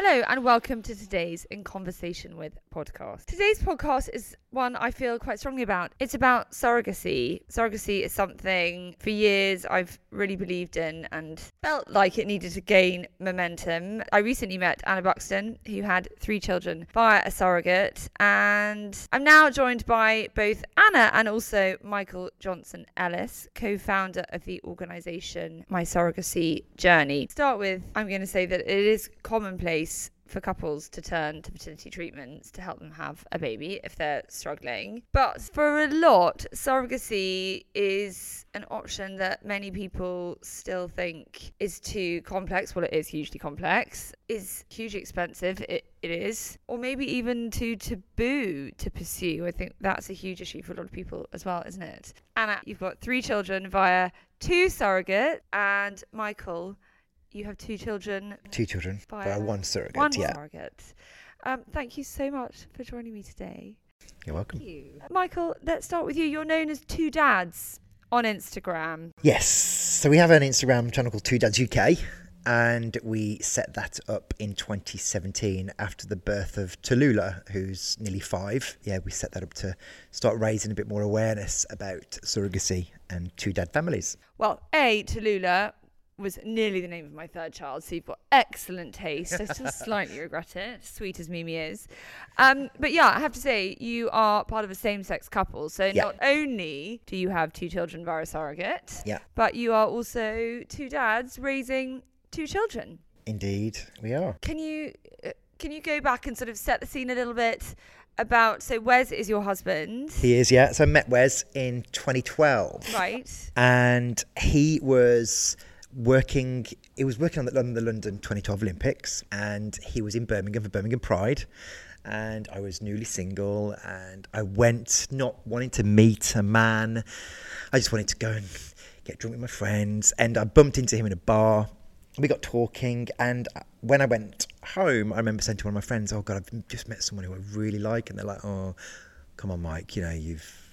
Hello and welcome to today's In Conversation with podcast. Today's podcast is one I feel quite strongly about. It's about surrogacy. Surrogacy is something for years I've really believed in and felt like it needed to gain momentum. I recently met Anna Buxton, who had three children via a surrogate, and I'm now joined by both Anna and also Michael Johnson Ellis, co founder of the organisation My Surrogacy Journey. To start with, I'm going to say that it is commonplace for couples to turn to fertility treatments to help them have a baby if they're struggling. But for a lot, surrogacy is an option that many people still think is too complex. Well, it is hugely complex, is hugely expensive. It, it is, or maybe even too taboo to pursue. I think that's a huge issue for a lot of people as well, isn't it? Anna, you've got three children via two surrogate, and Michael you have two children. Two children By one surrogate. One yeah, surrogate. Um, thank you so much for joining me today. you're welcome. Michael, let's start with you. You're known as Two Dads on Instagram. Yes, so we have an Instagram channel called Two Dads UK, and we set that up in 2017 after the birth of Tallulah, who's nearly five. Yeah, we set that up to start raising a bit more awareness about surrogacy and two dad families. Well, A, Tallulah was nearly the name of my third child, so you've got excellent taste. I still slightly regret it, sweet as Mimi is. Um, but yeah, I have to say, you are part of a same sex couple. So Yeah. not only do you have two children via a surrogate, Yeah. but you are also two dads raising two children. Indeed, we are. Can you uh, can you go back and sort of set the scene a little bit about so Wes is your husband, He is, yeah. So I met Wes in 2012. right? and he was working he was working on the, on the london 2012 olympics and he was in birmingham for birmingham pride. And i was newly single and i went not wanting to meet a man. I just wanted to go and get drunk with my friends and i bumped into him in a bar. We got talking and when i went home i remember saying to one of my friends oh god i've just met someone who i really like and they're like oh come on mike you know you've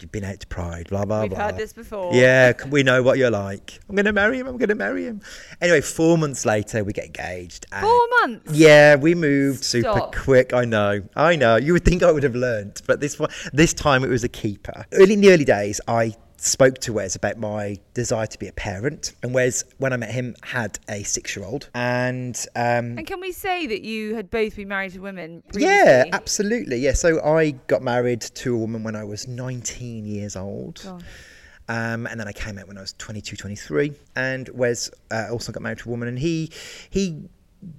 you've been out to pride blah blah We've blah heard this before. yeah, we know what you're like. I'm going to marry him. I'm going to marry him. Anyway, four months later, we get engaged. Four months. Yeah, we moved super quick. I know. I know. You would think I would have learnt, but this one, this time it was a keeper. Early in the early days, I spoke to Wes about my desire to be a parent, and Wes, when I met him, had a six-year-old, and um, And can we say that you had both been married to women? yeah, absolutely. Yeah, so I got married to a woman when I was 19 years old. Um, and then I came out when I was 22, 23. And Wes uh, also got married to a woman, and he he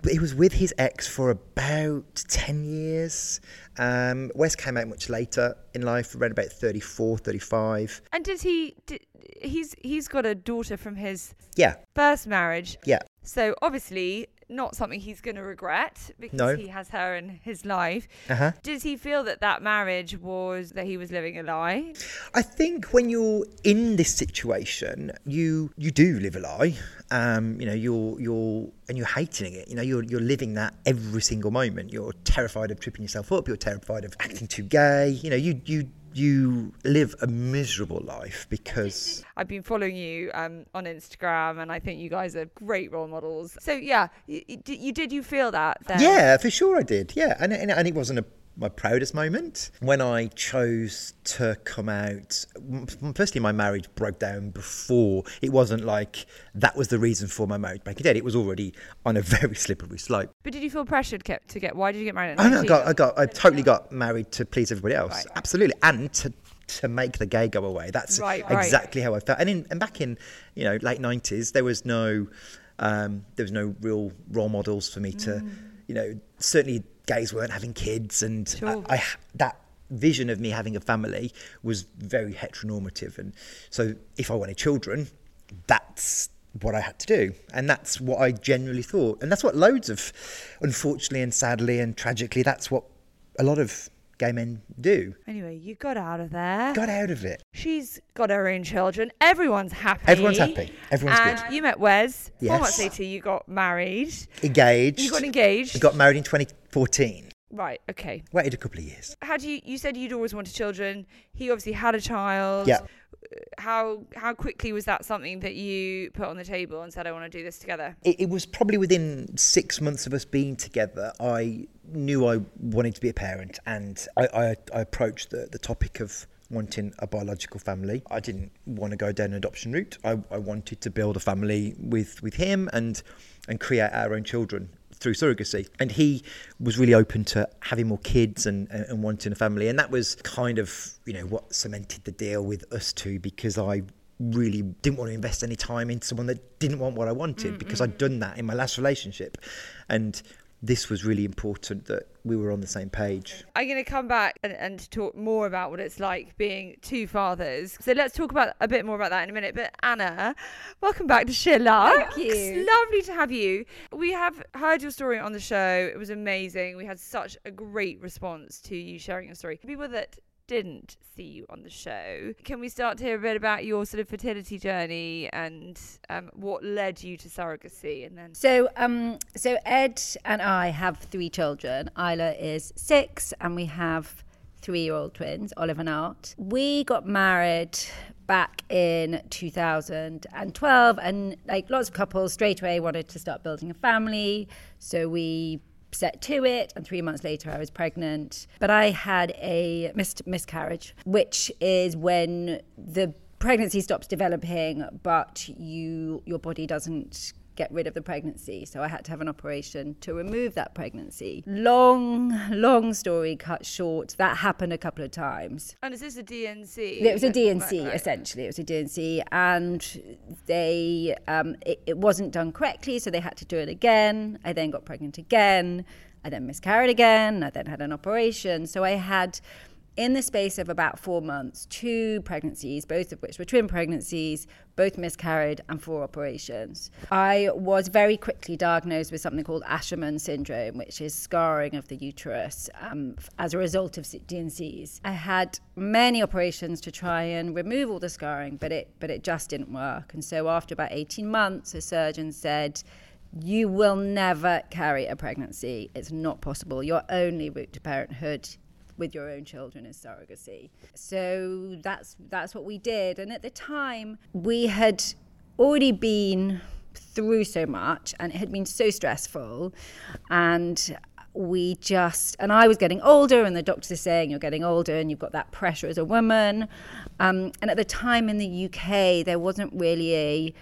he was with his ex for about 10 years. Um, Wes came out much later in life, around about 34, 35. And does he? Did, he's he's got a daughter from his Yeah, first marriage. yeah. So obviously not something he's going to regret because No. he has her in his life. Uh huh. Does he feel that that marriage was that he was living a lie? I think when you're in this situation, you you do live a lie. Um, you know, you're you're and you're hating it. You know, you're you're living that every single moment. You're terrified of tripping yourself up. You're terrified of acting too gay. You know, you you you live a miserable life because I've been following you um, on Instagram, and I think you guys are great role models. So yeah, you, you, did- you feel that? Then? yeah, for sure I did. Yeah, and and, and it wasn't a my proudest moment when I chose to come out. Firstly, my marriage broke down before. It wasn't like that was the reason for my marriage breaking down. It was already on a very slippery slope. But did you feel pressured kept to get? Why did you get married? I, know, I got, I got, I totally got married to please everybody else. Right. Absolutely, and to to make the gay go away. That's Right, right. exactly how I felt. And in and back in you know late nineties, there was no um, there was no real role models for me to, Mm. you know, certainly gays weren't having kids, and Sure. I, I that vision of me having a family was very heteronormative. And so if I wanted children, that's what I had to do. And that's what I generally thought. And that's what loads of, unfortunately and sadly and tragically, that's what a lot of gay men do. Anyway, you got out of there. Got out of it. She's got her own children. Everyone's happy. Everyone's happy. Everyone's and good. you met Wes. Four Yes. months later, you got married. Engaged. You got engaged. I got married in 2014. Right. Okay. Waited a couple of years. How do you? You said you'd always wanted children. He obviously had a child. Yeah. Uh, how how quickly was that something that you put on the table and said, "I want to do this together"? It, it was probably within six months of us being together. I knew I wanted to be a parent, and I, I, I approached the, the topic of wanting a biological family. I didn't want to go down an adoption route. I, I wanted to build a family with, with him and and create our own children through surrogacy. And he was really open to having more kids and, and, wanting a family. And that was kind of, you know, what cemented the deal with us two because I really didn't want to invest any time into someone that didn't want what I wanted mm, because I'd mm. done that in my last relationship. And this was really important that we were on the same page. I'm going to come back and, and talk more about what it's like being two fathers. So let's talk about a bit more about that in a minute. But Anna, welcome back to Sheila. Thank you. It's lovely to have you. We have heard your story on the show. It was amazing. We had such a great response to you sharing your story. People that didn't see you on the show, can we start to hear a bit about your sort of fertility journey and um, what led you to surrogacy? And then So, um, so Ed and I have three children. Isla is six, and we have three-year-old twins, Olive and Art. We got married back in 2012, and like lots of couples, straight away wanted to start building a family. So we set to it and three months later i was pregnant. But i had a mis- miscarriage which is when the pregnancy stops developing but you your body doesn't get rid of the pregnancy so i had to have an operation to remove that pregnancy long long story cut short that happened a couple of times and is this a D&C? it was a Right, D&C right. essentially. It was a D&C, and they um, it, it wasn't done correctly, so they had to do it again. I then got pregnant again. I then miscarried again. I then had an operation. So I had, in the space of about four months, two pregnancies, both of which were twin pregnancies, both miscarried, and four operations. I was very quickly diagnosed with something called Asherman syndrome, which is scarring of the uterus um, as a result of D&Cs. I had many operations to try and remove all the scarring, but it but it just didn't work. And so after about 18 months, a surgeon said, "You will never carry a pregnancy. It's not possible. Your only route to parenthood." With your own children is surrogacy. So that's that's what we did. And at the time, we had already been through so much and it had been so stressful and we just and I was getting older and the doctors are saying you're getting older and you've got that pressure as a woman um, and at the time in the UK there wasn't really a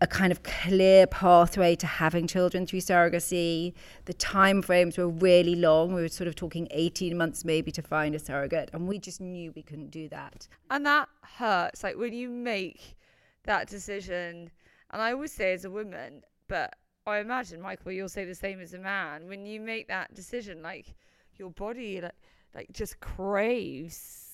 a kind of clear pathway to having children through surrogacy. The time frames were really long. We were sort of talking 18 months maybe to find a surrogate, and we just knew we couldn't do that. And that hurts. Like when you make that decision, and I always say as a woman, but I imagine Michael, you'll say the same as a man. When you make that decision, like your body, like, like just craves.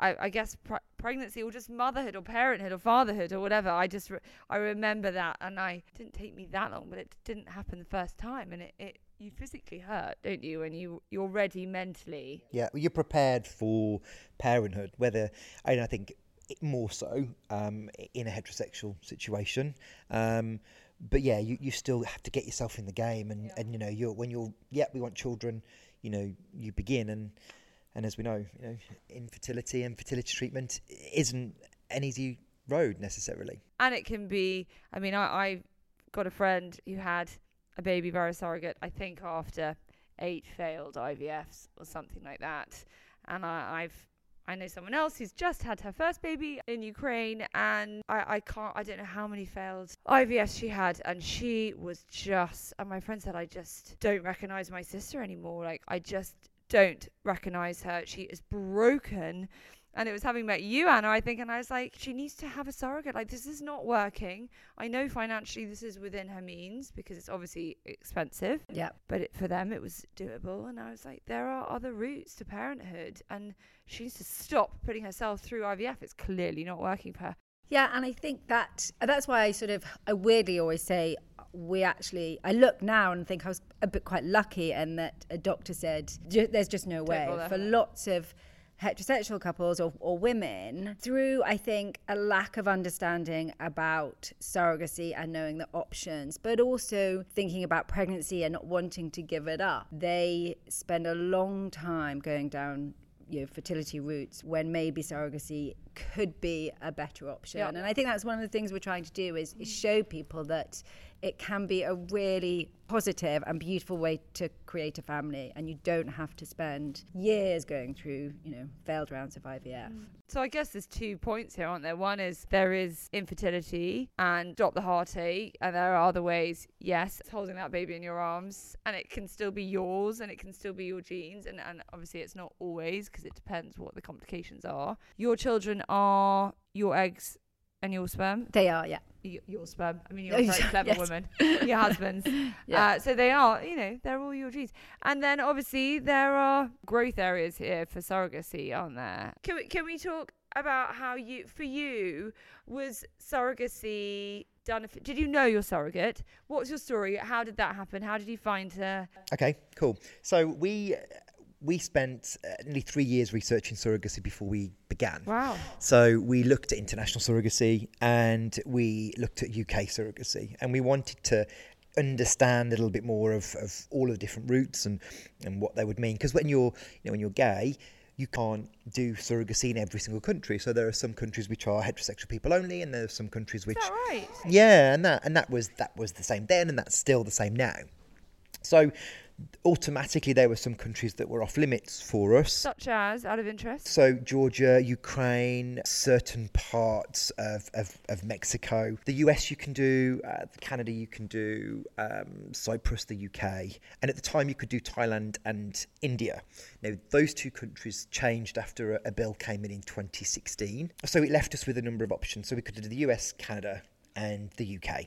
I, I guess pre- pregnancy or just motherhood or parenthood or fatherhood or whatever. I just re- I remember that, and I it didn't take me that long, but it didn't happen the first time, and it, it you physically hurt, don't you? And you you're ready mentally. Yeah, well, you're prepared for parenthood, whether, and I think it more so um, in a heterosexual situation. Um, but yeah, you, you still have to get yourself in the game, and, and you know, you're when you're yeah, we want children, you know, you begin, and and as we know, you know, infertility and fertility treatment isn't an easy road necessarily. and it can be i mean i i got a friend who had a baby via surrogate i think after eight failed ivfs or something like that and I, i've I know someone else who's just had her first baby in Ukraine, and I, I can't, I don't know how many failed IVFs she had, and she was just, and my friend said, I just don't recognize my sister anymore. Like, I just don't recognize her. She is broken and it was having met you, Anna, I think, and I was like, she needs to have a surrogate. Like, this is not working. I know financially this is within her means because it's obviously expensive, Yeah. but it, for them it was doable. And I was like, there are other routes to parenthood, and she needs to stop putting herself through IVF. It's clearly not working for her. Yeah, and I think that that's why I sort of I weirdly always say we actually I look now and think I was a bit quite lucky and that a doctor said there's just no way. for lots of heterosexual couples or, or women through I think a lack of understanding about surrogacy and knowing the options but also thinking about pregnancy and not wanting to give it up they spend a long time going down you know fertility routes when maybe surrogacy could be a better option. Yeah. and i think that's one of the things we're trying to do is, is show people that it can be a really positive and beautiful way to create a family and you don't have to spend years going through you know failed rounds of ivf mm. So I guess there's two points here, aren't there? One is there is infertility and stop the heartache, and there are other ways. Yes, it's holding that baby in your arms, and it can still be yours, and it can still be your genes, and, and obviously it's not always because it depends what the complications are. Your children are your eggs and your sperm. they are yeah Y- Your sperm. I mean, you're Oh, a very clever yes. woman. Your husband's. Yeah. Uh, so they are, you know, they're all your genes. And then obviously there are growth areas here for surrogacy, aren't there? Can we, can we talk about how you, for you, was surrogacy done? If, did you know your surrogate? What's your story? How did that happen? How did you find her? Okay, cool. So we we spent uh, nearly three years researching surrogacy before we began. Wow. So we looked at international surrogacy and we looked at UK surrogacy, and we wanted to understand a little bit more of, of all of the different routes and, and what they would mean. Because when you're you know when you're gay, you can't do surrogacy in every single country. So there are some countries which are heterosexual people only, and there are some countries which right? yeah, and that and that was that was the same then, and that's still the same now. So automatically, there were some countries that were off limits for us. Such as, out of interest? So Georgia, Ukraine, certain parts of, of, of Mexico, the US you can do, uh, Canada you can do, um, Cyprus, the UK, and at the time you could do Thailand and India. Now those two countries changed after a, a bill came in in 2016, so it left us with a number of options. So we could do the US, Canada, and the UK.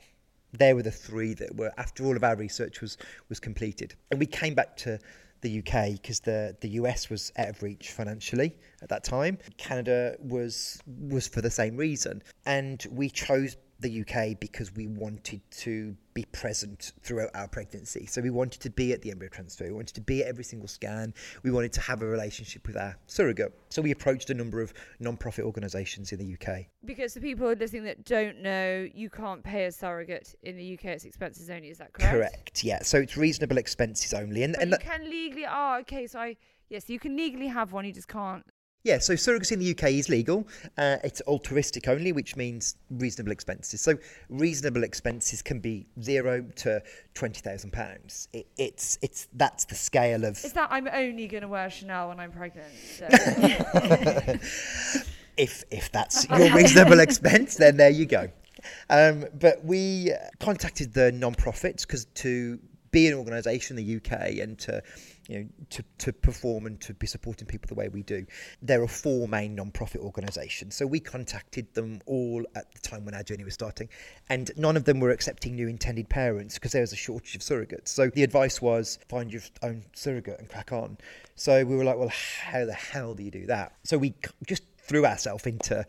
There were the three that were after all of our research was was completed, and we came back to the UK because the the US was out of reach financially at that time. Canada was was for the same reason, and we chose the UK because we wanted to be present throughout our pregnancy. So we wanted to be at the embryo transfer. We wanted to be at every single scan. We wanted to have a relationship with our surrogate. So we approached a number of non-profit organisations in the UK. Because the people listening that don't know, you can't pay a surrogate in the UK. It's expenses only. Is that correct? Correct. Yeah. So it's reasonable expenses only, and But and you that, can legally. Oh, okay. So I yes, you can legally have one. You just can't. Yeah, so surrogacy in the UK is legal. Uh, it's altruistic only, which means reasonable expenses. So reasonable expenses can be zero to twenty thousand pounds. It's it's that's the scale of Is that I'm only going to wear Chanel when I'm pregnant? So. if if that's your reasonable expense, then there you go. Um, but we contacted the non-profits because to be an organisation in the UK and to you know to, to perform and to be supporting people the way we do, there are four main non-profit organisations. So we contacted them all at the time when our journey was starting, and none of them were accepting new intended parents because there was a shortage of surrogates. So the advice was find your own surrogate and crack on. So we were like, well, how the hell do you do that? So we just threw ourselves into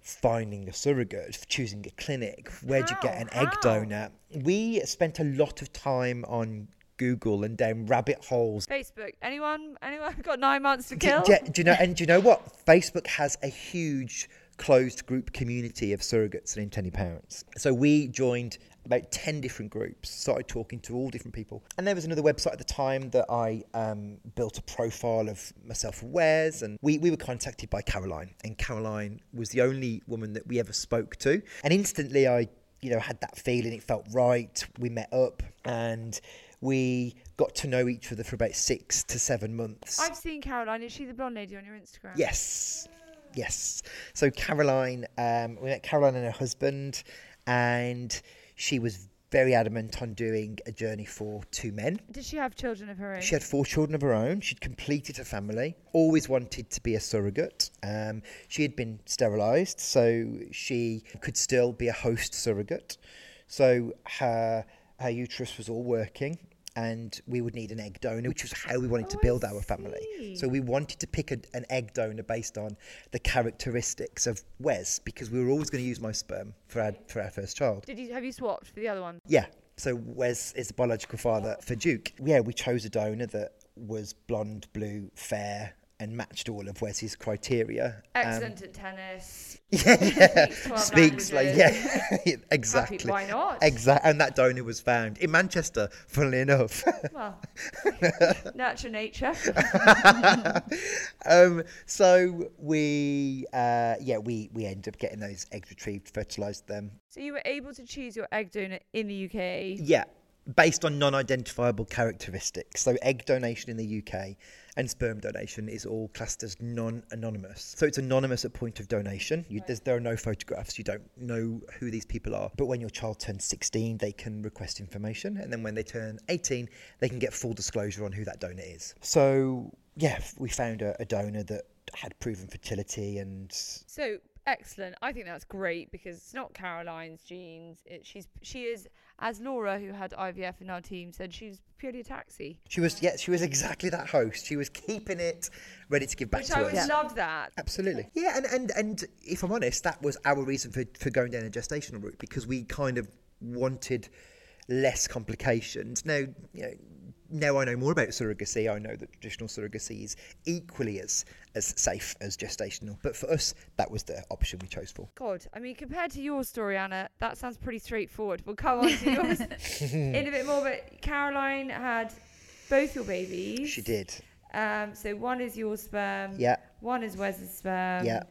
finding a surrogate, choosing a clinic, where'd you get How? an egg donor. We spent a lot of time on Google and down rabbit holes. Facebook. Anyone? Anyone got nine months to Do, kill? do- do you know? And do you know what? Facebook has a huge closed group community of surrogates and intended parents. So we joined about 10 different groups, started talking to all different people. And there was another website at the time that I um, built a profile of myself and Wes. And we, we were contacted by Caroline. And Caroline was the only woman that we ever spoke to. And instantly I, you know, had that feeling. It felt right. We met up and we got to know each other for about six to seven months. I've seen Caroline. Is she the blonde lady on your Instagram? Yes, yes. So Caroline, um, we met Caroline and her husband, and she was very adamant on doing a journey for two men. Did she have children of her own? She had four children of her own. She'd completed her family. Always wanted to be a surrogate. Um, she had been sterilised, so she could still be a host surrogate. So her her uterus was all working, and we would need an egg donor, which was how we wanted to Oh, I build our family. see. So we wanted to pick a, an egg donor based on the characteristics of Wes, because we were always going to use my sperm for our for our first child. Did you have you swapped for the other one? Yeah. So Wes is the biological father for Duke. Yeah, we chose a donor that was blonde, blue, fair, and matched all of Wes's criteria. Um, Excellent at tennis. yeah, yeah. Speaks 12 like yeah, exactly. why not? Exactly. And that donor was found in Manchester, funnily enough. Well, nurture nature. um, so we, uh, yeah, we we end up getting those eggs retrieved, fertilised them. So you were able to choose your egg donor in the UK. Yeah, based on non-identifiable characteristics. So egg donation in the UK and sperm donation is all classed as non-anonymous. So it's anonymous at point of donation. You, there's, there are no photographs. You don't know who these people are. But when your child turns 16, they can request information, and then when they turn 18, they can get full disclosure on who that donor is. So yeah, we found a, a donor that had proven fertility and So excellent. I think that's great because it's not Caroline's genes. It, she's she is as Laura, who had IVF in our team, said she was purely a taxi. she was yeah she was exactly that host. She was keeping it ready to give back Which to I us. would love that. Absolutely. Yeah, and, and and if I'm honest, that was our reason for, for going down a gestational route because we kind of wanted less complications. Now, you know, now I know more about surrogacy. I know that traditional surrogacy is equally as as safe as gestational. But for us, that was the option we chose for. God, I mean, compared to your story, Anna, that sounds pretty straightforward. We'll come on to yours in a bit more. But Caroline had both your babies. She did. Um, so one is your sperm. Yeah. One is Wes's sperm. Yeah.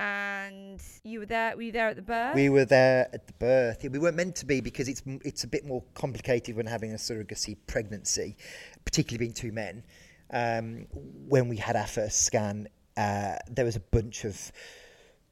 And you were there. Were you there at the birth? We were there at the birth. We weren't meant to be because it's it's a bit more complicated when having a surrogacy pregnancy, particularly being two men. Um, when we had our first scan, uh, there was a bunch of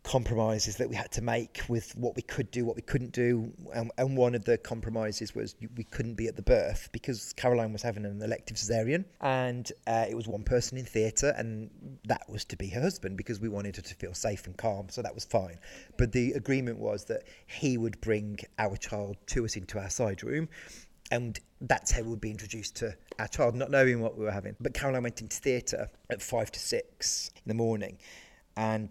compromises that we had to make with what we could do, what we couldn't do, and, and one of the compromises was we couldn't be at the birth because Caroline was having an elective cesarean, and uh, it was one person in theatre, and that was to be her husband because we wanted her to feel safe and calm, so that was fine. But the agreement was that he would bring our child to us into our side room. And that's how we would be introduced to our child, not knowing what we were having. But Caroline went into theatre at five to six in the morning, and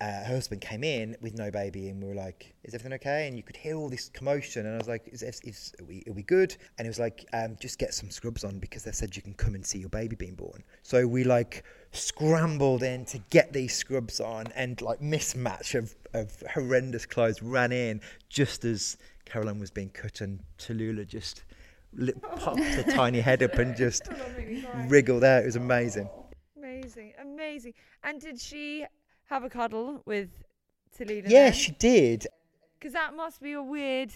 uh, her husband came in with no baby, and we were like, "Is everything okay?" And you could hear all this commotion, and I was like, "Is, is, is are, we, are we good?" And he was like, um, "Just get some scrubs on because they said you can come and see your baby being born." So we like scrambled in to get these scrubs on, and like mismatch of, of horrendous clothes ran in just as Caroline was being cut, and Tallulah just li- popped her tiny head up and just wriggled out. It was amazing. Amazing, amazing. And did she have a cuddle with Selena? Yeah, she did. Because that must be a weird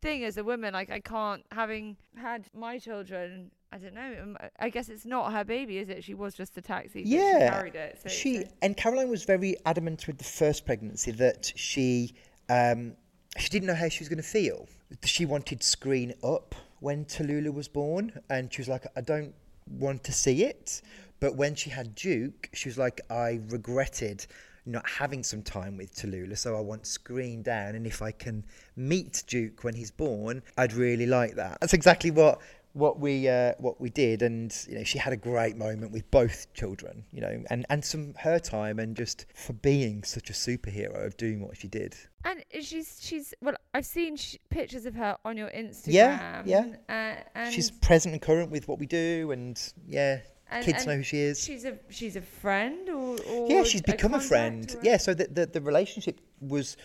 thing as a woman. Like, I can't, having had my children, I don't know. um, I guess it's not her baby, is it? She was just a taxi. but she Yeah, carried it. So she so- and Caroline was very adamant with the first pregnancy that she um, she didn't know how she was going to feel. She wanted screen up when Tallulah was born, and she was like, "I don't want to see it." But when she had Duke, she was like, "I regretted." Not having some time with Tallulah, so I want screen down, and if I can meet Duke when he's born, I'd really like that. That's exactly what what we uh, what we did, and you know, she had a great moment with both children, you know, and and some her time, and just for being such a superhero of doing what she did. And she's she's well. I've seen sh- pictures of her on your Instagram. Yeah, yeah. Uh, and She's present and current with what we do, and yeah, and- kids and know who she is. She's a she's a friend, or, or yeah, she's become a, contact friend. Yeah, so the, the the relationship was,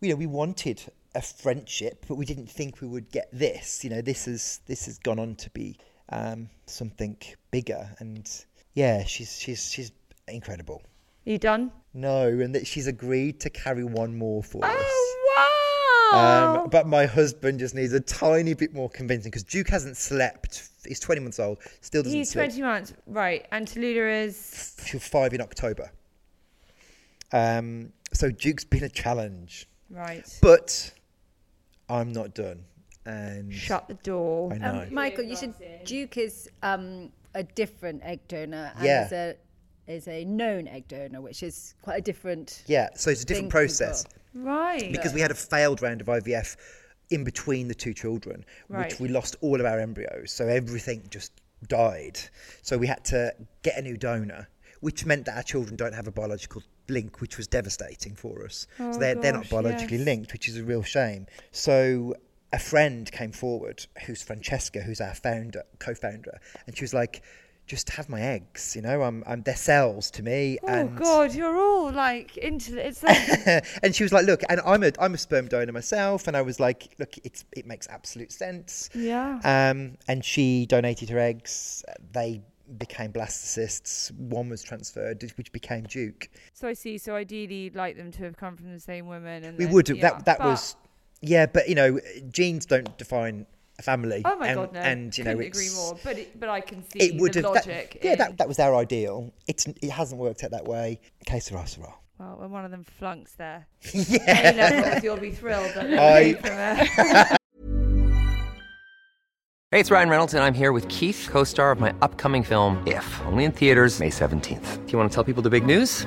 you know, we wanted a friendship, but we didn't think we would get this. You know, this is this has gone on to be um, something bigger, and yeah, she's she's she's incredible. You done? No, and that she's agreed to carry one more for us. Wow! Um, but my husband just needs a tiny bit more convincing because Duke hasn't slept. He's 20 months old, still doesn't He's sleep. twenty months, right? And Tallulah is She'll five in October. Um, so Duke's been a challenge, right. but I'm not done. and Shut the door. I know. Um, Michael, you should. Duke is um, a different egg donor, and Yeah. is a is a known egg donor, which is quite a different. yeah, so it's a different process. Right. because we had a failed round of IVF in between the two children, Right. which we lost all of our embryos. So everything just died. So we had to get a new donor, which meant that our children don't have a biological link, which was devastating for us. Oh, so they're, they're not biologically yes. linked, which is a real shame. So a friend came forward, who's Francesca, who's our founder, co-founder, and she was like, "Just have my eggs, you know. I'm, I'm they're cells to me." Oh and God, you're all like into it's like and she was like, "Look, and I'm a I'm a sperm donor myself." And I was like, "Look, it's it makes absolute sense." yeah. Um, and she donated her eggs. They became blastocysts. One was transferred, which became Duke. So I see. So ideally, you'd like them to have come from the same woman. And We then- would have. yeah, that that but- was, yeah. But you know, genes don't define family. Oh my and, God, no! And you know, Couldn't it's, agree more. But it, but I can see It would the have. that- logic. yeah, in- that that was our ideal. It's it hasn't worked out that way. Que sera, sera. Well, when one of them flunks there, yeah. Levels, you'll be thrilled I- came from a- Hey, it's Ryan Reynolds, and I'm here with Keith, co star of my upcoming film, If, only in theaters, May 17th. Do you want to tell people the big news?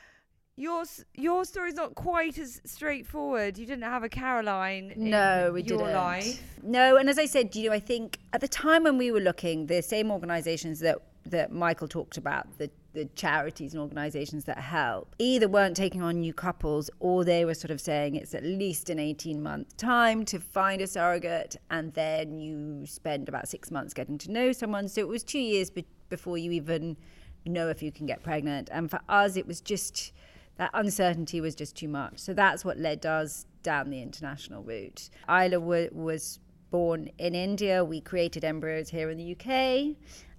your your story's not quite as straightforward. You didn't have a Caroline. in No, we your didn't. life. No, and as I said, you know, I think at the time when we were looking, the same organisations that that Michael talked about, the the charities and organisations that help, either weren't taking on new couples or they were sort of saying it's at least an 18 month time to find a surrogate and then you spend about six months getting to know someone. So it was two years be- before you even know if you can get pregnant. And for us, it was just that uncertainty was just too much. So that's what led us down the international route. Isla wa- was born in India. We created embryos here in the UK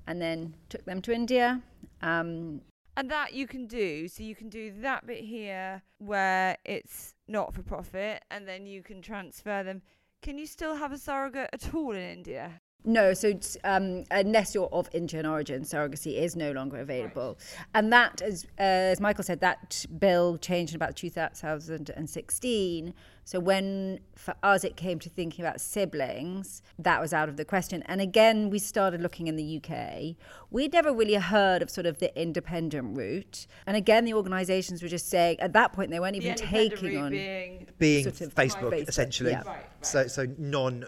and then took them to India. Um, And that you can do. So you can do that bit here where it's not for profit, and then you can transfer them. Can you still have a surrogate at all in India? No, so um, unless you're of Indian origin, surrogacy is no longer available. And that, as, uh, as Michael said, that bill changed in about 2016. So when, for us, it came to thinking about siblings, that was out of the question. And again, we started looking in the UK. We'd never really heard of sort of the independent route. And again, the organisations were just saying, at that point, they weren't even The taking on... being Being Sort of Facebook, Facebook, essentially. yeah. Right, right. So so non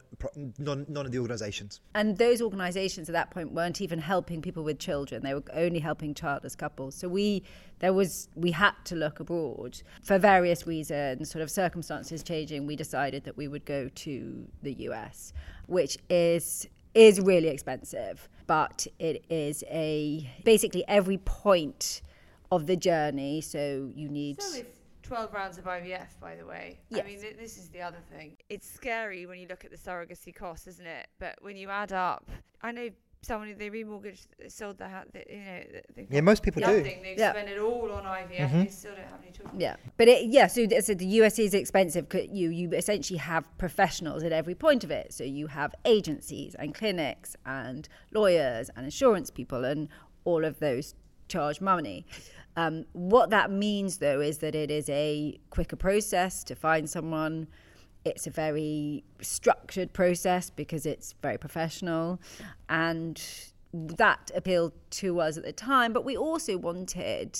non none of the organisations. And those organisations at that point weren't even helping people with children; they were only helping childless couples. So we, there was, we had to look abroad for various reasons. Sort of circumstances changing, we decided that we would go to the US, which is is really expensive, but it is a basically every point of the journey. So you need. So it's 12 rounds of IVF, by the way. Yes. I mean, th- this is the other thing. It's scary when you look at the surrogacy costs, isn't it? But when you add up, I know someone they remortgaged, sold their house, you know, they've Yeah, most people do. Mm-hmm. They've Yeah. spent it all on IVF. They still don't have any children. Yeah, but it, yeah, so, so the US is expensive. 'cause You you essentially have professionals at every point of it. So you have agencies and clinics and lawyers and insurance people, and all of those charge money. Um, what that means, though, is that it is a quicker process to find someone. It's a very structured process because it's very professional, and that appealed to us at the time. But we also wanted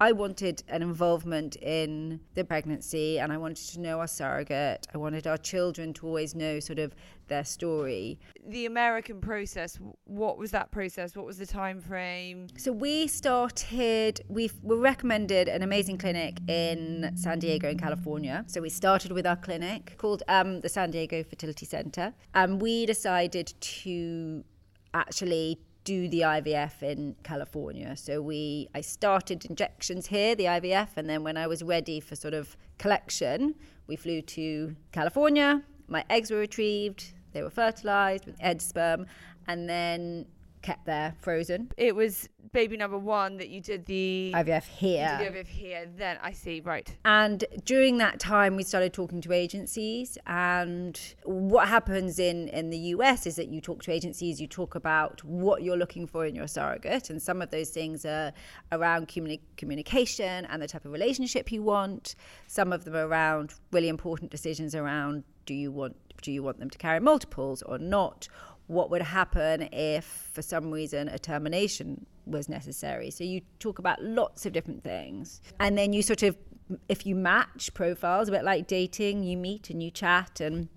I wanted an involvement in the pregnancy and I wanted to know our surrogate. I wanted our children to always know sort of their story. The American process, what was that process? What was the time frame? So we started, we were recommended an amazing clinic in San Diego in California. So we started with our clinic called um, the San Diego Fertility Center. And we decided to actually do the IVF in California. So we I started injections here, the IVF, and then when I was ready for sort of collection, we flew to California. My eggs were retrieved. They were fertilized with egg sperm and then kept there frozen. It was baby number one that you did the IVF here. you did the IVF here. Then I see. Right. And during that time, we started talking to agencies. And what happens in, in the US is that you talk to agencies, you talk about what you're looking for in your surrogate. And some of those things are around communi- communication and the type of relationship you want. Some of them are around really important decisions around do you want do you want them to carry multiples or not? What would happen if, for some reason, a termination was necessary? So you talk about lots of different things. And then you sort of, if you match profiles, a bit like dating, you meet and you chat and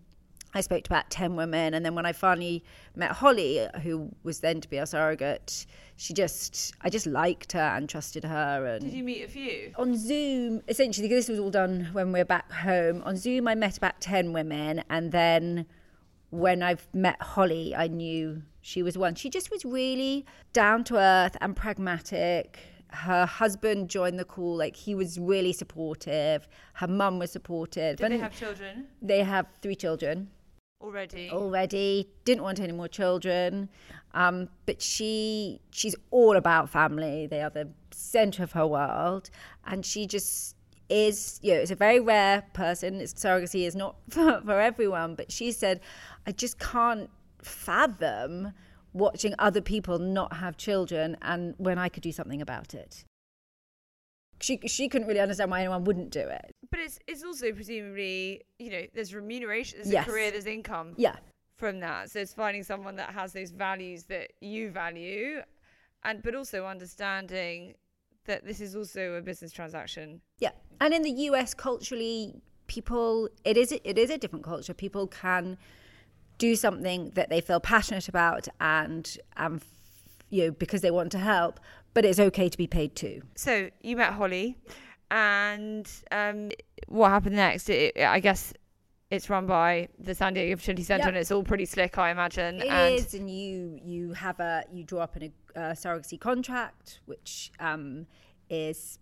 I spoke to about 10 women. And then when I finally met Holly, who was then to be our surrogate, she just, I just liked her and trusted her. And Did you meet a few? on Zoom, essentially, this was all done when we were back home. On Zoom, I met about 10 women. And then when I've met Holly, I knew she was one. She just was really down to earth and pragmatic. Her husband joined the call, like he was really supportive. Her mum was supportive. Did they have children they have three children already? already didn't want any more children um, but she she's all about family they are the center of her world and she just is you know it's a very rare person it's, surrogacy is not for, for everyone but she said i just can't fathom watching other people not have children and when i could do something about it she she couldn't really understand why anyone wouldn't do it But it's it's also presumably you know there's remuneration, there's Yes. a career, there's income yeah from that. So it's finding someone that has those values that you value, and but also understanding that this is also a business transaction. Yeah, and in the US, culturally, people it is it is a different culture. People can do something that they feel passionate about, and um, you know, because they want to help, but it's okay to be paid too. So you met Holly, and um, what happened next? It, I guess it's run by the San Diego Fertility Center, Yep. and it's all pretty slick, I imagine. It and is, and you you have a you draw up in a uh, surrogacy contract, which um, is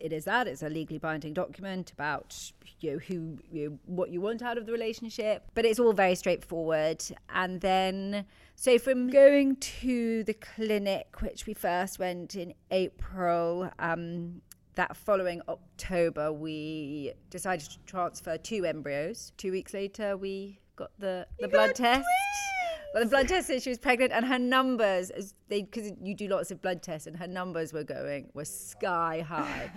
it is that it's a legally binding document about you know who you know, what you want out of the relationship, but it's all very straightforward. And then so from going to the clinic, which we first went in April. Um, that following October, we decided to transfer two embryos. Two weeks later, we got the, the blood test. Well, the blood test said she was pregnant, and her numbers, they because you do lots of blood tests, and her numbers were going were sky high.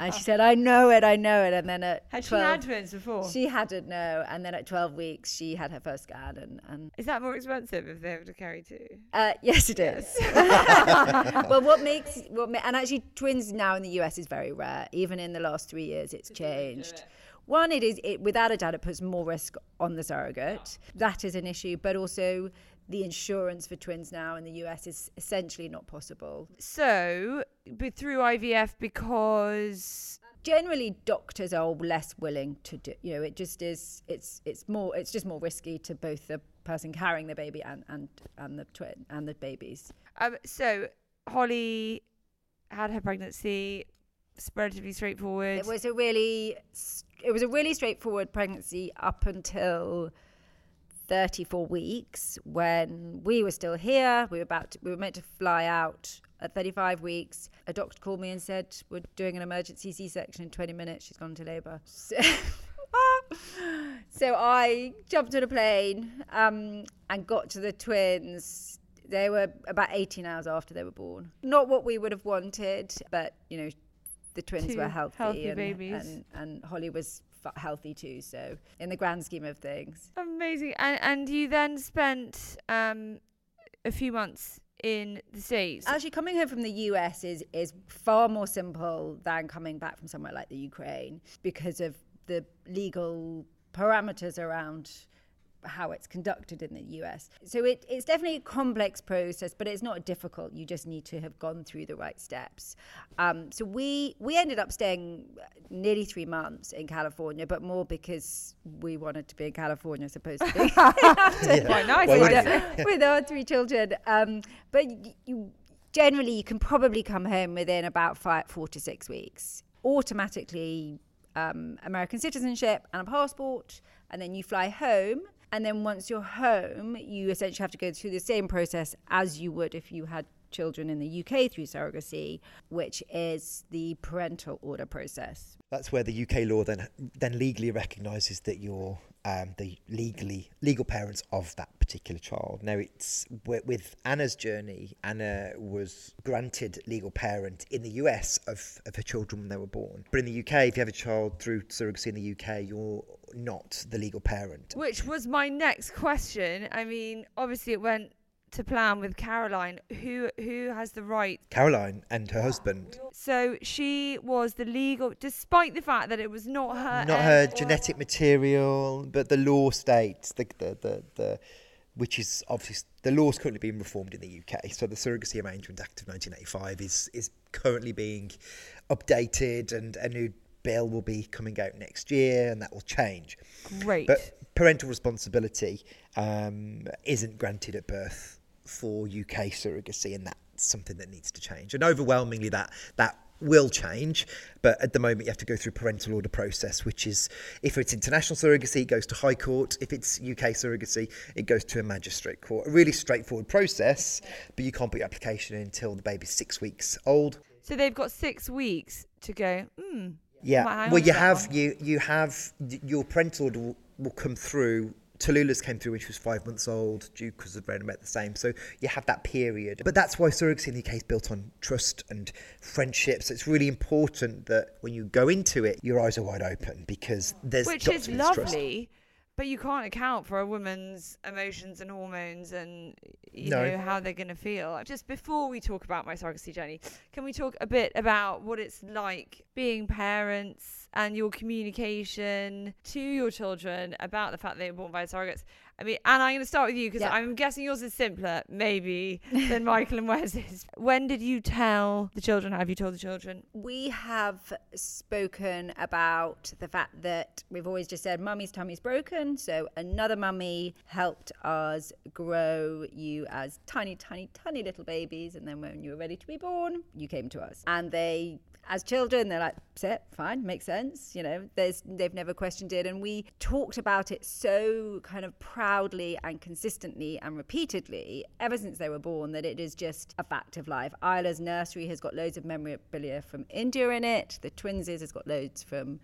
and she said, "I know it, I know it." And then at had she had twins before? she hadn't no, and then at twelve weeks, she had her first scan, and and is that more expensive if they have to carry two? uh, yes, it is. well, what makes what ma- and actually twins now in the US is very rare. Even in the last three years, it's changed. One, it is it without a doubt it puts more risk on the surrogate. That is an issue, but also the insurance for twins now in the US is essentially not possible. So, but through IVF because Generally, doctors are less willing to do. You know, it just is. It's it's more. It's just more risky to both the person carrying the baby and and and the twin and the babies. um, so Holly had her pregnancy. Relatively straightforward. It was a really, it was a really straightforward pregnancy up until 34 weeks when we were still here. We were about, to, we were meant to fly out at 35 weeks. A doctor called me and said, "We're doing an emergency C-section in 20 minutes. She's gone to labour." So, so I jumped on a plane um, and got to the twins. They were about 18 hours after they were born. Not what we would have wanted, but you know, the twins Two were healthy, healthy and, babies. and and Holly was f- healthy too. So in the grand scheme of things, Amazing. And and you then spent um a few months in the States. actually coming home from the US is is far more simple than coming back from somewhere like the Ukraine because of the legal parameters around how it's conducted in the US. So it, it's definitely a complex process, but it's not difficult. You just need to have gone through the right steps. Um, so we we ended up staying nearly three months in California, but more because we wanted to be in California, supposedly. Quite nice. Why isn't wouldn't it? with our three children. Um, but you generally you can probably come home within about five, four to six weeks. Automatically, um, American citizenship and a passport, and then you fly home. And then once you're home, you essentially have to go through the same process as you would if you had children in the UK through surrogacy, which is the parental order process. That's where the UK law then then legally recognises that you're um, the legally legal parents of that particular child. Now it's with Anna's journey. Anna was granted legal parent in the US of, of her children when they were born, but in the UK, if you have a child through surrogacy in the UK, you're not the legal parent. Which was my next question. I mean, obviously it went to plan with Caroline, who who has the right. Caroline and her husband. So she was the legal, despite the fact that it was not her. Not her genetic material, but the law states the the the. the which is obviously the law is currently being reformed in the UK. So the Surrogacy Arrangement Act of 1985 is is currently being updated, and a new bill will be coming out next year, and that will change. Great. But parental responsibility um, isn't granted at birth for UK surrogacy, and that's something that needs to change. And overwhelmingly, that that will change, but at the moment you have to go through parental order process, which is if it's international surrogacy, it goes to High Court. If it's UK surrogacy, it goes to a magistrate court. A really straightforward process, but you can't put your application in until the baby's six weeks old. So they've got six weeks to go. Hmm. Yeah. Well, you have you you have your parental order will, will come through Tallulah's came through when she was five months old. Duke was around about the same. So you have that period. But that's why surrogacy in the UK is built on trust and friendship. So it's really important that when you go into it, your eyes are wide open because there's which is lovely. Trust. But you can't account for a woman's emotions and hormones and you no. know how they're going to feel. Just before we talk about my surrogacy journey, can we talk a bit about what it's like being parents and your communication to your children about the fact that they were born by surrogates? I mean, and I'm going to start with you because yeah. I'm guessing yours is simpler, maybe, than Michael and Wes's. When did you tell the children? Have you told the children? We have spoken about the fact that we've always just said, Mummy's tummy's broken. So another mummy helped us grow you as tiny, tiny, tiny little babies. And then when you were ready to be born, you came to us. And they as children, they're like, "Sit, fine, makes sense." You know, there's they've never questioned it, and we talked about it so kind of proudly and consistently and repeatedly ever since they were born that it is just a fact of life. Isla's nursery has got loads of memorabilia from India in it. The Twinsies has got loads from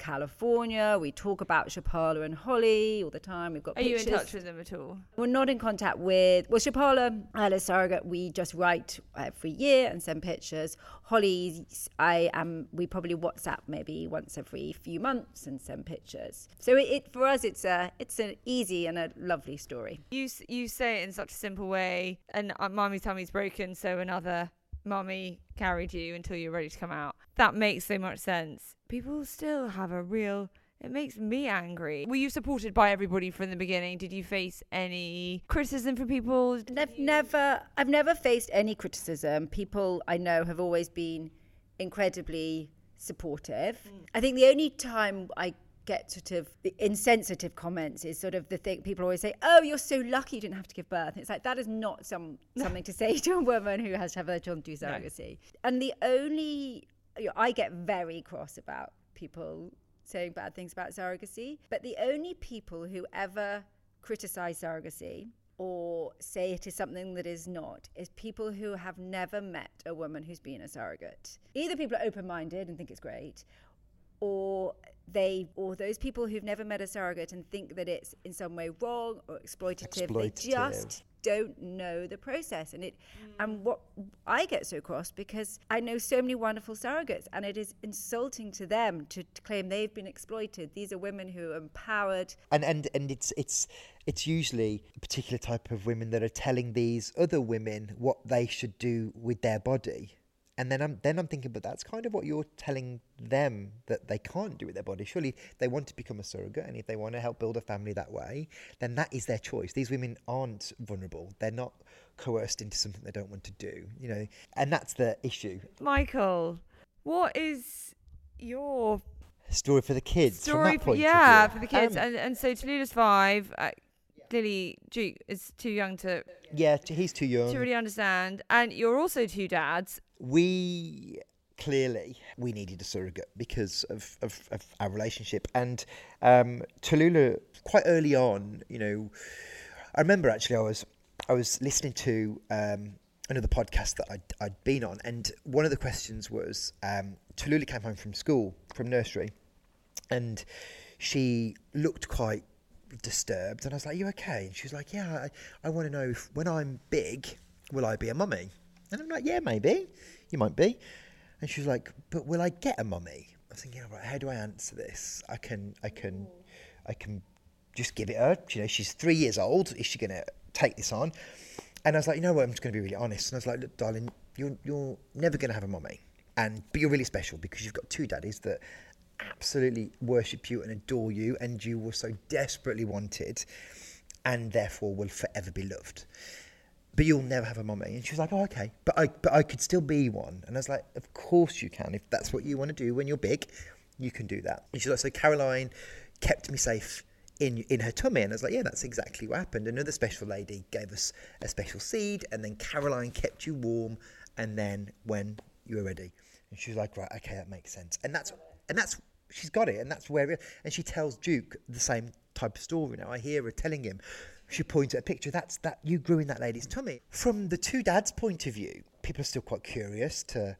California. We talk about Shapala and Holly all the time. We've got. Are pictures. you in touch with them at all? We're not in contact with. Well, Shapala, Alice surrogate. We just write every year and send pictures. Holly, I am. We probably WhatsApp maybe once every few months and send pictures. So it, it for us, it's a it's an easy and a lovely story. You you say it in such a simple way, and uh, mommy's tummy's broken, so another mommy carried you until you're ready to come out. That makes so much sense. People still have a real it makes me angry. Were you supported by everybody from the beginning? Did you face any criticism from people? I've never I've never faced any criticism. People I know have always been incredibly supportive. Mm. I think the only time I get sort of insensitive comments is sort of the thing people always say, "Oh, you're so lucky you didn't have to give birth." It's like that is not some something to say to a woman who has to have her children do surrogacy. No. And the only you know, I get very cross about people saying bad things about surrogacy, but the only people who ever criticize surrogacy or say it is something that is not is people who have never met a woman who's been a surrogate. Either people are open minded and think it's great, or they or those people who've never met a surrogate and think that it's in some way wrong or exploitative, exploitative. they just don't know the process and it mm. and what I get so cross because I know so many wonderful surrogates and it is insulting to them to, to claim they've been exploited these are women who are empowered and and and it's it's it's usually a particular type of women that are telling these other women what they should do with their body and then I'm then I'm thinking, but that's kind of what you're telling them that they can't do with their body. Surely they want to become a surrogate, and if they want to help build a family that way, then that is their choice. These women aren't vulnerable; they're not coerced into something they don't want to do. You know, and that's the issue. Michael, what is your story for the kids? Story, for, yeah, for the kids, um, and and so Tallulah's five. Uh, clearly Duke is too young to. Yeah, he's too young to really understand, and you're also two dads. We clearly we needed a surrogate because of, of, of our relationship. And um, Tallulah, quite early on, you know, I remember actually I was I was listening to um, another podcast that I'd, I'd been on, and one of the questions was um, Tallulah came home from school from nursery, and she looked quite disturbed, and I was like, "You okay?" And she was like, "Yeah, I, I want to know if when I'm big, will I be a mummy?" And I'm like, "Yeah, maybe, you might be." And she was like, "But will I get a mummy?" I was thinking, right, how do I answer this? I can, I can, I can just give it her. You know, she's three years old. Is she going to take this on? And I was like, you know what? I'm just going to be really honest. And I was like, look, darling, you're you're never going to have a mummy, and but you're really special because you've got two daddies that absolutely worship you and adore you, and you were so desperately wanted, and therefore will forever be loved. But you'll never have a mummy. And she was like, oh, okay. But I, but I could still be one. And I was like, of course you can. If that's what you want to do when you're big, you can do that. And she's like, so Caroline kept me safe in in her tummy. And I was like, yeah, that's exactly what happened. Another special lady gave us a special seed, and then Caroline kept you warm. And then when you were ready, and she was like, right, okay, that makes sense. And that's and that's she's got it, and that's where. It, and she tells Duke the same type of story. Now I hear her telling him. She points at a picture. That's that you grew in that lady's tummy. From the two dads' point of view, people are still quite curious to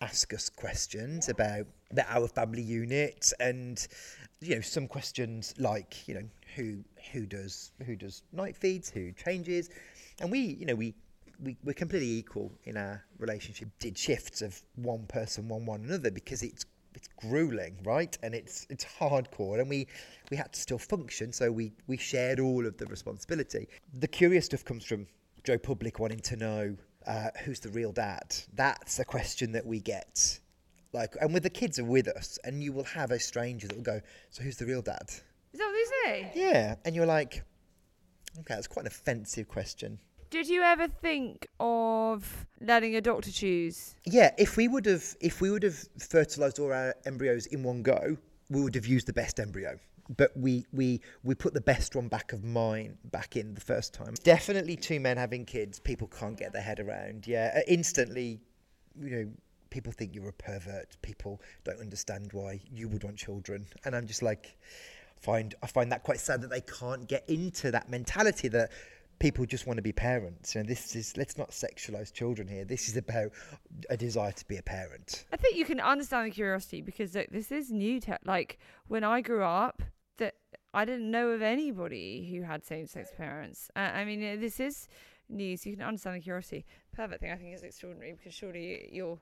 ask us questions about the our family unit and you know some questions like you know who who does who does night feeds who changes and we you know we we, we're completely equal in our relationship did shifts of one person one one another because it's it's grueling right? And it's it's hardcore and we we had to still function so we we shared all of the responsibility. The curious stuff comes from joe public wanting to know uh, who's the real dad? That's a question that we get. Like and with the kids are with us and you will have a stranger that will go so who's the real dad? Is that what they say? yeah and you're like okay that's quite an offensive question Did you ever think of letting a doctor choose? yeah if we would have if we would have fertilized all our embryos in one go we would have used the best embryo. But we we we put the best one back of mine back in the first time. Definitely two men having kids people can't get their head around. Yeah uh, instantly you know people think you're a pervert. People don't understand why you would want children. And i'm just like find i find that quite sad that they can't get into that mentality that people just want to be parents know this is let's not sexualize children here this is about a desire to be a parent I think you can understand the curiosity because look, this is new tech. Like when I grew up, that I didn't know of anybody who had same-sex parents. Uh, I mean, this is new, so you can understand the curiosity. Perfect thing I think is extraordinary because surely you're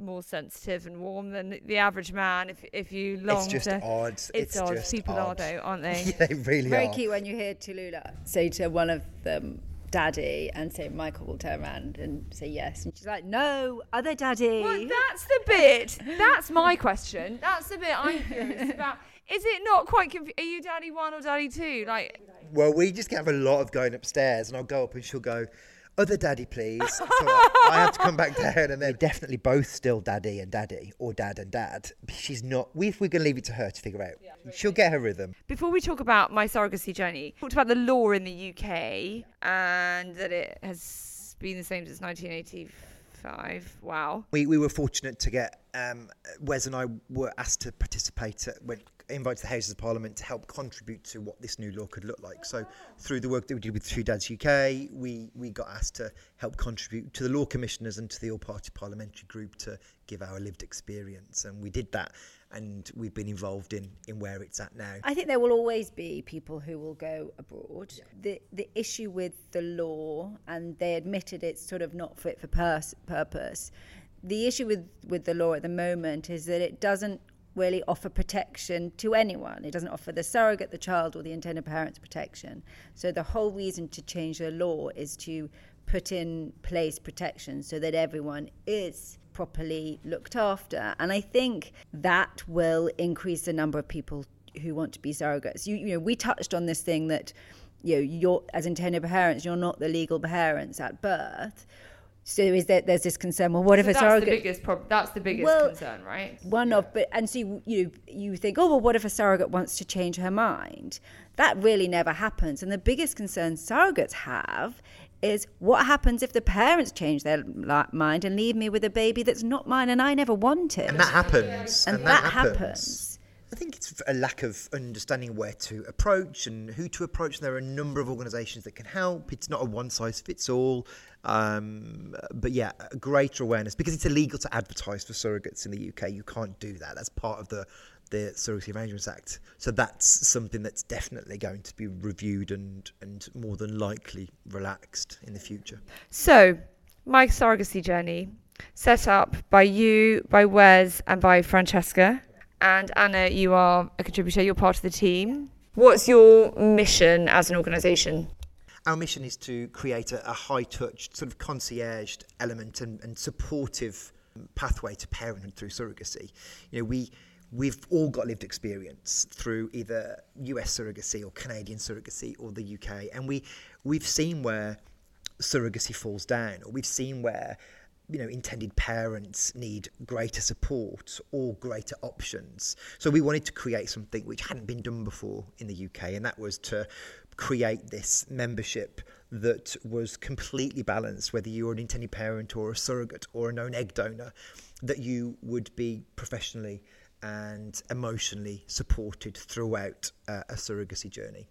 more sensitive and warm than the average man. If if you long it's just to, odd it's, it's, odd. just People odd. are though, aren't they? yeah, they really Very are cute when you hear Tallulah say to one of them, Daddy, and say Michael will turn around and say yes. And she's like, No, other daddy. Well, that's the bit. That's my question. That's the bit I'm curious about. Is it not quite confusing? Are you daddy one or daddy two? Like, Well, we just have a lot of going upstairs, and I'll go up and she'll go, "Other daddy, please." so I, I have to come back down, and they're definitely both still daddy and daddy, or dad and dad. She's not. We, we're going to leave it to her to figure out. She'll get her rhythm. before we talk about my surrogacy journey, talked about the law in the UK and that it has been the same since 1985. Wow. We, we were fortunate to get um, Wes and I were asked to participate at, when invited the Houses of Parliament to help contribute to what this new law could look like. So through the work that we did with Two Dads UK, we we got asked to help contribute to the law commissioners and to the all party parliamentary group to give our lived experience, and we did that. And we've been involved in, in where it's at now. I think there will always be people who will go abroad. The the issue with the law, and they admitted it's sort of not fit for pers- purpose. The issue with, with the law at the moment is that it doesn't really offer protection to anyone. It doesn't offer the surrogate, the child, or the intended parents protection. So the whole reason to change the law is to put in place protection so that everyone is properly looked after. And I think that will increase the number of people who want to be surrogates. You, you know, we touched on this thing that, you know, you're as intended parents, you're not the legal parents at birth. So is there there's this concern? Well, what if a that's the surrogate? biggest problem. That's the biggest Well, concern, right? one of but and so you, you you think oh well what if a surrogate wants to change her mind that really never happens and the biggest concern surrogates have is what happens if the parents change their mind and leave me with a baby that's not mine and I never wanted? And that happens. And that happens. I think it's a lack of understanding where to approach and who to approach. There are a number of organisations that can help. It's not a one size fits all. Um, but yeah, greater awareness because it's illegal to advertise for surrogates in the UK. You can't do that. That's part of the the Surrogacy Arrangements Act. So that's something that's definitely going to be reviewed and and more than likely relaxed in the future. So, my surrogacy journey set up by you, by Wes, and by Francesca. And Anna, you are a contributor, you're part of the team. What's your mission as an organisation? Our mission is to create a, a high touch, sort of concierge element and, and supportive pathway to parenthood through surrogacy. You know, we we've all got lived experience through either US surrogacy or Canadian surrogacy or the UK, and we we've seen where surrogacy falls down, or we've seen where you know intended parents need greater support or greater options. So we wanted to create something which hadn't been done before in the UK, and that was to create this membership that was completely balanced, whether you were an intended parent or a surrogate or a known egg donor, that you would be professionally and emotionally supported throughout uh, a surrogacy journey.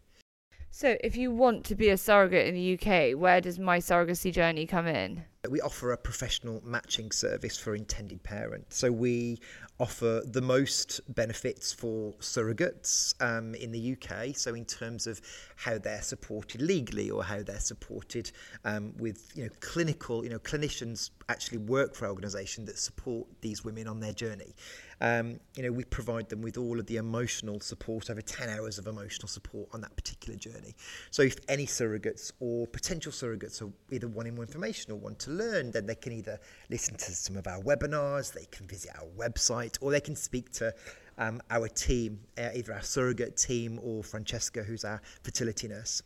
So, if you want to be a surrogate in the UK, where does my surrogacy journey come in? We offer a professional matching service for intended parents. So we offer the most benefits for surrogates um, in the UK. So in terms of how they're supported legally or how they're supported um, with you know clinical, you know clinicians actually work for organisations that support these women on their journey. Um, you know, we provide them with all of the emotional support, over 10 hours of emotional support on that particular journey. So if any surrogates or potential surrogates are either wanting more information or want to learn, then they can either listen to some of our webinars, they can visit our website, or they can speak to um, our team, uh, either our surrogate team or Francesca, who's our fertility nurse.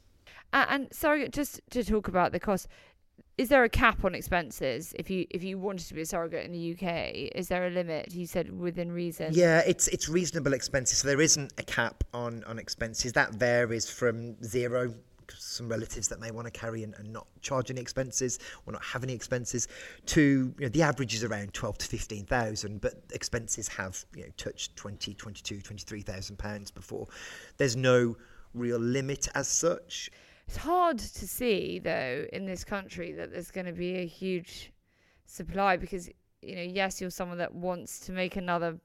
Uh, and sorry, just to talk about the cost, is there a cap on expenses if you if you wanted to be a surrogate in the UK? Is there a limit? You said within reason. Yeah, it's it's reasonable expenses. So there isn't a cap on on expenses. That varies from zero. Some relatives that may want to carry and, and not charge any expenses or not have any expenses, to you know, the average is around twelve to fifteen thousand, but expenses have you know touched 20, 22, 23,000 pounds before. There's no real limit as such. It's hard to see though in this country that there's going to be a huge supply because you know yes you're someone that wants to make another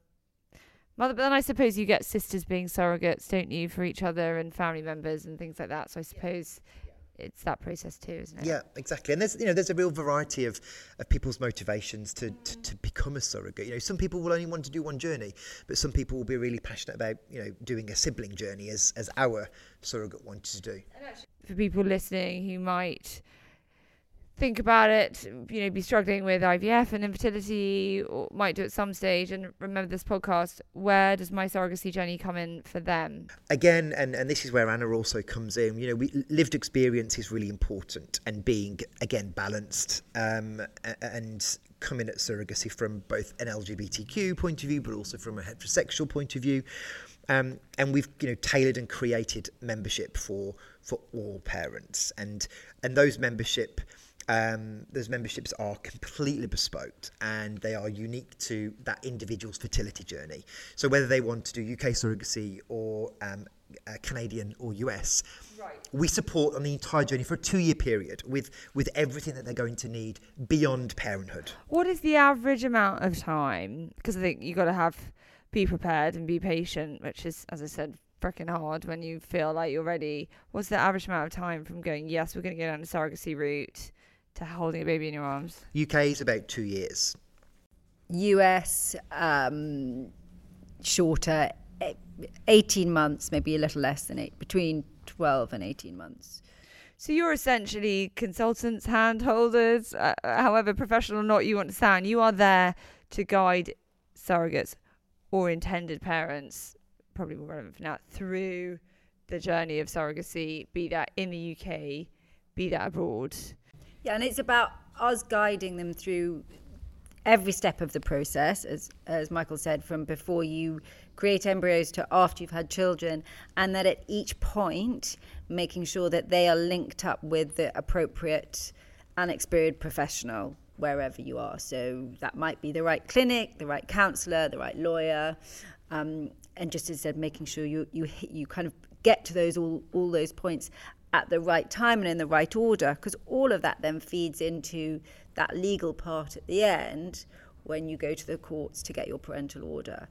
mother but then I suppose you get sisters being surrogates don't you for each other and family members and things like that so I suppose it's that process too isn't it Yeah, exactly. And there's you know there's a real variety of, of people's motivations to, to, mm. to become a surrogate. You know, some people will only want to do one journey, but some people will be really passionate about you know doing a sibling journey as as our surrogate wanted to do. For people listening who might think about it, you know, be struggling with IVF and infertility, or might do at some stage, and remember this podcast, where does my surrogacy journey come in for them? Again, and, and this is where Anna also comes in. You know, we, lived experience is really important, and being again balanced um, and coming at surrogacy from both an LGBTQ point of view, but also from a heterosexual point of view. Um, and we've you know tailored and created membership for for all parents, and and those membership um, those memberships are completely bespoke and they are unique to that individual's fertility journey. So whether they want to do UK surrogacy or um, uh, Canadian or US, we support on the entire journey for a two-year period with with everything that they're going to need beyond parenthood. What is the average amount of time? Because I think you've got to have be prepared and be patient, which is, as I said, freaking hard when you feel like you're ready. What's the average amount of time from going, yes, we're going to go down the surrogacy route, to holding a baby in your arms? UK is about two years. US, um, shorter, eh, 18 months, maybe a little less than eight, between 12 and 18 months. So you're essentially consultants, handholders, uh, however professional or not you want to sound. You are there to guide surrogates or intended parents, probably more relevant for now, through the journey of surrogacy, be that in the UK, be that abroad. Yeah, and it's about us guiding them through every step of the process, as as Michael said, from before you create embryos to after you've had children, and that at each point, making sure that they are linked up with the appropriate and experienced professional wherever you are. So that might be the right clinic, the right counsellor, the right lawyer, um, and just as I said, making sure you you you kind of get to those all all those points at the right time and in the right order, because all of that then feeds into that legal part at the end when you go to the courts to get your parental order.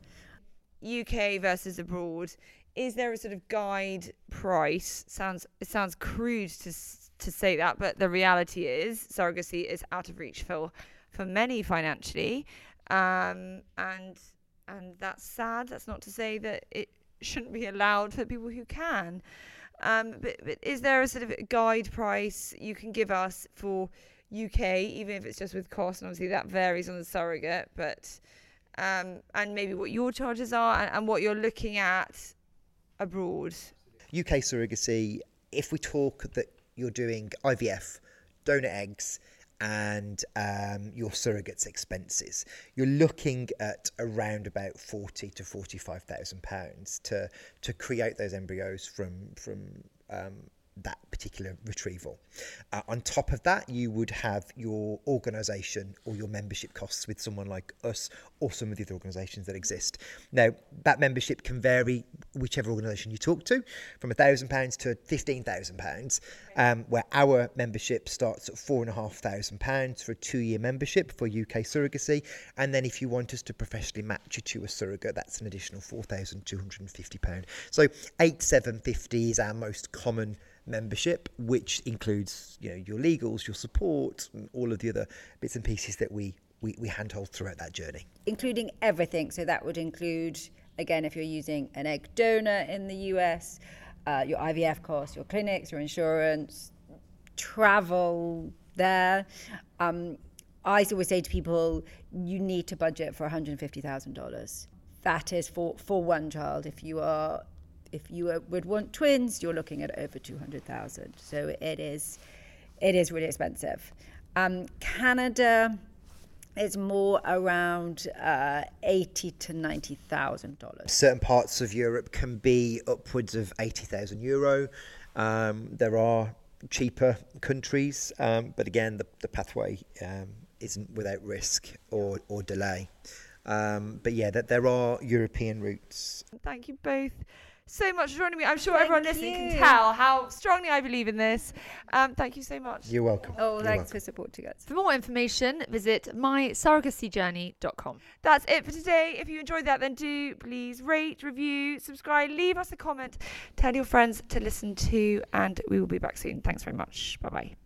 UK versus abroad. Is there a sort of guide price? Sounds it sounds crude to to say that, but the reality is surrogacy is out of reach for for many financially, um, and and that's sad. That's not to say that it shouldn't be allowed for people who can. Um, but, but is there a sort of guide price you can give us for UK, even if it's just with cost? And obviously that varies on the surrogate, but um, and maybe what your charges are and, and what you're looking at abroad. UK surrogacy, if we talk that you're doing IVF, donor eggs, and um, your surrogate's expenses, you're looking at around about forty to forty-five thousand pounds to to create those embryos from from um, that particular retrieval. Uh, on top of that, you would have your organisation or your membership costs with someone like us or some of the other organisations that exist. Now, that membership can vary whichever organisation you talk to, from £1,000 to £15,000, um, where our membership starts at £4,500 for a two year membership for UK surrogacy. And then if you want us to professionally match you to a surrogate, that's an additional £4,250. So 8750 is our most common membership, which includes you know your legals, your support, and all of the other bits and pieces that we we, we handhold throughout that journey. Including everything. So that would include, again, if you're using an egg donor in the US, uh, your IVF costs, your clinics, your insurance, travel there. Um, I always say to people, you need to budget for $150,000. That is for, for one child. If you are if you would want twins, you're looking at over 200,000. So it is, it is really expensive. Um, Canada is more around uh, eighty to ninety thousand dollars. Certain parts of Europe can be upwards of eighty thousand euro. Um, there are cheaper countries, um, but again, the, the pathway um, isn't without risk or, or delay. Um, but yeah, that there are European routes. Thank you both so much for joining me. I'm sure Thank everyone listening you. can tell how strongly I believe in this. Um, thank you so much. You're welcome. Oh, You're thanks welcome. for supporting us. For more information, visit mysurrogacyjourney.com. That's it for today. If you enjoyed that, then do please rate, review, subscribe, leave us a comment, tell your friends to listen to, and we will be back soon. Thanks very much. Bye bye.